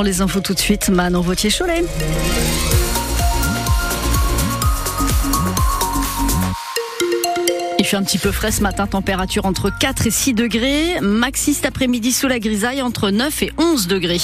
Les infos tout de suite, Manon Vautier-Cholet. Il fait un petit peu frais ce matin, température entre 4 et 6 degrés. Maxi cet après-midi sous la grisaille entre 9 et 11 degrés.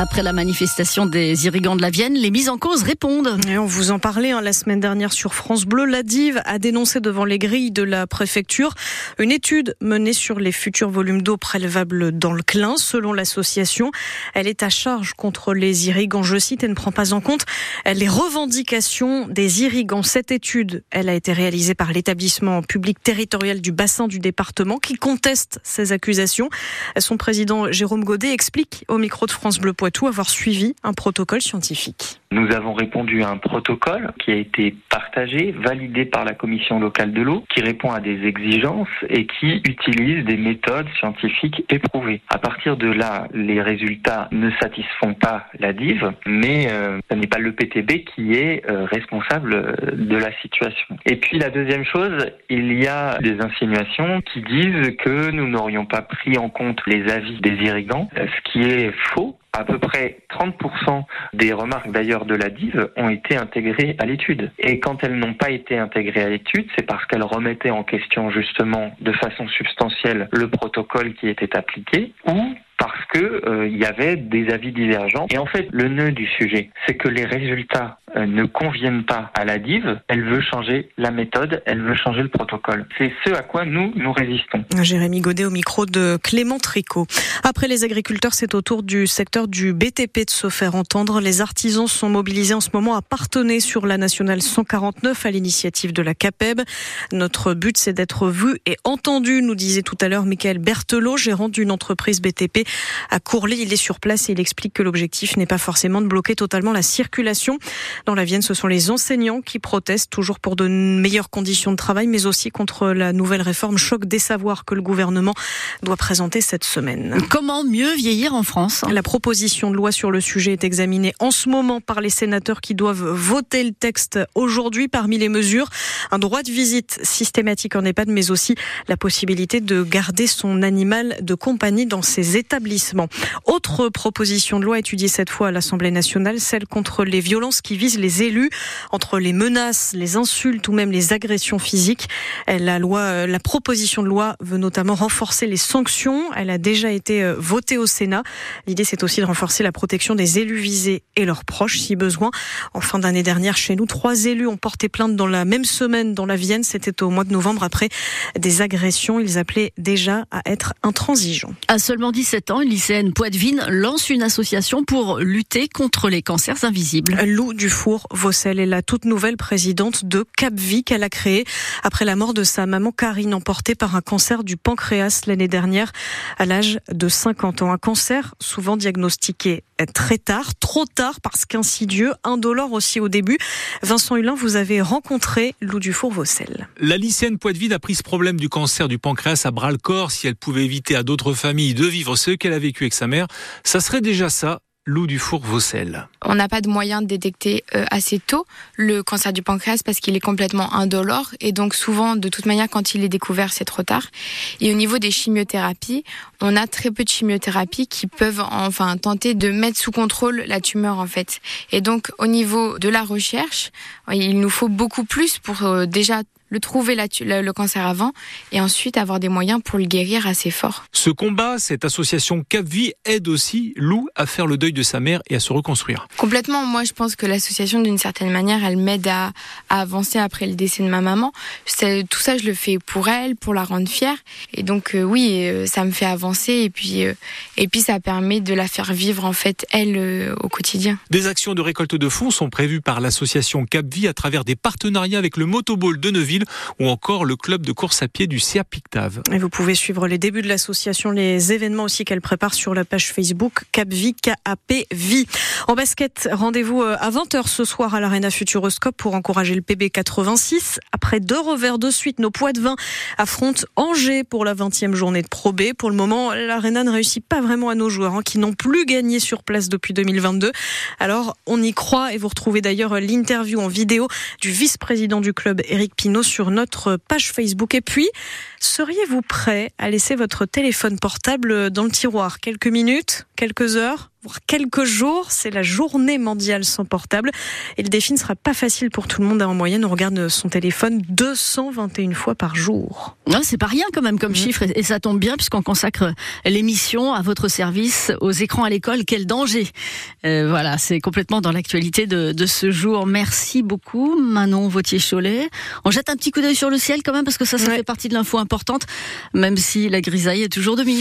Après la manifestation des irrigants de la Vienne, les mises en cause répondent. On vous en parlait hein, la semaine dernière sur France Bleu. La DIV a dénoncé devant les grilles de la préfecture une étude menée sur les futurs volumes d'eau prélevables dans le Clin. Selon l'association, elle est à charge contre les irrigants. Je cite, et ne prend pas en compte les revendications des irrigants. Cette étude, elle a été réalisée par l'établissement public territorial du bassin du département qui conteste ces accusations. Son président Jérôme Godet explique au micro de France Bleu tout avoir suivi un protocole scientifique. Nous avons répondu à un protocole qui a été partagé, validé par la commission locale de l'eau, qui répond à des exigences et qui utilise des méthodes scientifiques éprouvées. À partir de là, les résultats ne satisfont pas la DIV, mais euh, ce n'est pas le PTB qui est euh, responsable de la situation. Et puis la deuxième chose, il y a des insinuations qui disent que nous n'aurions pas pris en compte les avis des irrigants, ce qui est faux à peu près 30% des remarques d'ailleurs de la DIV ont été intégrées à l'étude. Et quand elles n'ont pas été intégrées à l'étude, c'est parce qu'elles remettaient en question justement de façon substantielle le protocole qui était appliqué ou parce que euh, il y avait des avis divergents. Et en fait, le nœud du sujet, c'est que les résultats euh, ne conviennent pas à la DIV. Elle veut changer la méthode, elle veut changer le protocole. C'est ce à quoi nous nous résistons. Jérémy Godet au micro de Clément Tricot. Après les agriculteurs, c'est au tour du secteur du BTP de se faire entendre. Les artisans sont mobilisés en ce moment à partonner sur la nationale 149 à l'initiative de la CAPEB. Notre but, c'est d'être vu et entendu, nous disait tout à l'heure Michael Berthelot, gérant d'une entreprise BTP à Courlay. Il est sur place et il explique que l'objectif n'est pas forcément de bloquer totalement la circulation. Dans la Vienne, ce sont les enseignants qui protestent toujours pour de meilleures conditions de travail, mais aussi contre la nouvelle réforme choc des savoirs que le gouvernement doit présenter cette semaine. Comment mieux vieillir en France? La proposition de loi sur le sujet est examinée en ce moment par les sénateurs qui doivent voter le texte aujourd'hui. Parmi les mesures, un droit de visite systématique en EHPAD, mais aussi la possibilité de garder son animal de compagnie dans ses états autre proposition de loi étudiée cette fois à l'Assemblée nationale, celle contre les violences qui visent les élus, entre les menaces, les insultes ou même les agressions physiques. La loi, euh, la proposition de loi veut notamment renforcer les sanctions. Elle a déjà été euh, votée au Sénat. L'idée, c'est aussi de renforcer la protection des élus visés et leurs proches, si besoin. En fin d'année dernière, chez nous, trois élus ont porté plainte dans la même semaine dans la Vienne. C'était au mois de novembre après des agressions. Ils appelaient déjà à être intransigeants. À seulement 17 une lycéenne Poitvine lance une association pour lutter contre les cancers invisibles. Lou Dufour Vaucel est la toute nouvelle présidente de Capvi qu'elle a créée après la mort de sa maman Karine emportée par un cancer du pancréas l'année dernière à l'âge de 50 ans. Un cancer souvent diagnostiqué très tard, trop tard parce qu'insidieux, indolore aussi au début. Vincent Hulin, vous avez rencontré Lou Dufour-Vaucel. La lycéenne Poitvine a pris ce problème du cancer du pancréas à bras le corps. Si elle pouvait éviter à d'autres familles de vivre ce qu'elle a vécu avec sa mère, ça serait déjà ça Lou Dufour Vaucel. On n'a pas de moyen de détecter euh, assez tôt le cancer du pancréas parce qu'il est complètement indolore et donc souvent, de toute manière, quand il est découvert, c'est trop tard. Et au niveau des chimiothérapies, on a très peu de chimiothérapies qui peuvent enfin tenter de mettre sous contrôle la tumeur en fait. Et donc au niveau de la recherche, il nous faut beaucoup plus pour euh, déjà le trouver le cancer avant et ensuite avoir des moyens pour le guérir assez fort. Ce combat, cette association Capvi aide aussi Lou à faire le deuil de sa mère et à se reconstruire. Complètement. Moi, je pense que l'association, d'une certaine manière, elle m'aide à, avancer après le décès de ma maman. Tout ça, je le fais pour elle, pour la rendre fière. Et donc, euh, oui, euh, ça me fait avancer et puis, euh, et puis ça permet de la faire vivre, en fait, elle, au quotidien. Des actions de récolte de fonds sont prévues par l'association Capvi à travers des partenariats avec le Motoball de Neuville ou encore le club de course à pied du CIA Pictave. Vous pouvez suivre les débuts de l'association, les événements aussi qu'elle prépare sur la page Facebook Capvi KAPVI. En basket, rendez-vous euh, à 20h ce soir à l'Arena Futuroscope pour encourager le PB 86. Après deux revers de suite, nos poids de vin affrontent Angers pour la 20e journée de Pro B. Pour le moment, l'Arena ne réussit pas vraiment à nos joueurs hein, qui n'ont plus gagné sur place depuis 2022. Alors, on y croit et vous retrouvez d'ailleurs l'interview en vidéo du vice-président du club, Eric Pinot, sur notre page Facebook. Et puis, seriez-vous prêt à laisser votre téléphone portable dans le tiroir? Quelques minutes, quelques heures? Pour quelques jours. C'est la journée mondiale sans portable. Et le défi ne sera pas facile pour tout le monde. En moyenne, on regarde son téléphone 221 fois par jour. Non, c'est pas rien quand même comme mmh. chiffre. Et ça tombe bien puisqu'on consacre l'émission à votre service, aux écrans à l'école. Quel danger euh, Voilà, c'est complètement dans l'actualité de, de, ce jour. Merci beaucoup, Manon Vautier-Cholet. On jette un petit coup d'œil sur le ciel quand même parce que ça, ça fait partie de l'info importante, même si la grisaille est toujours de mise.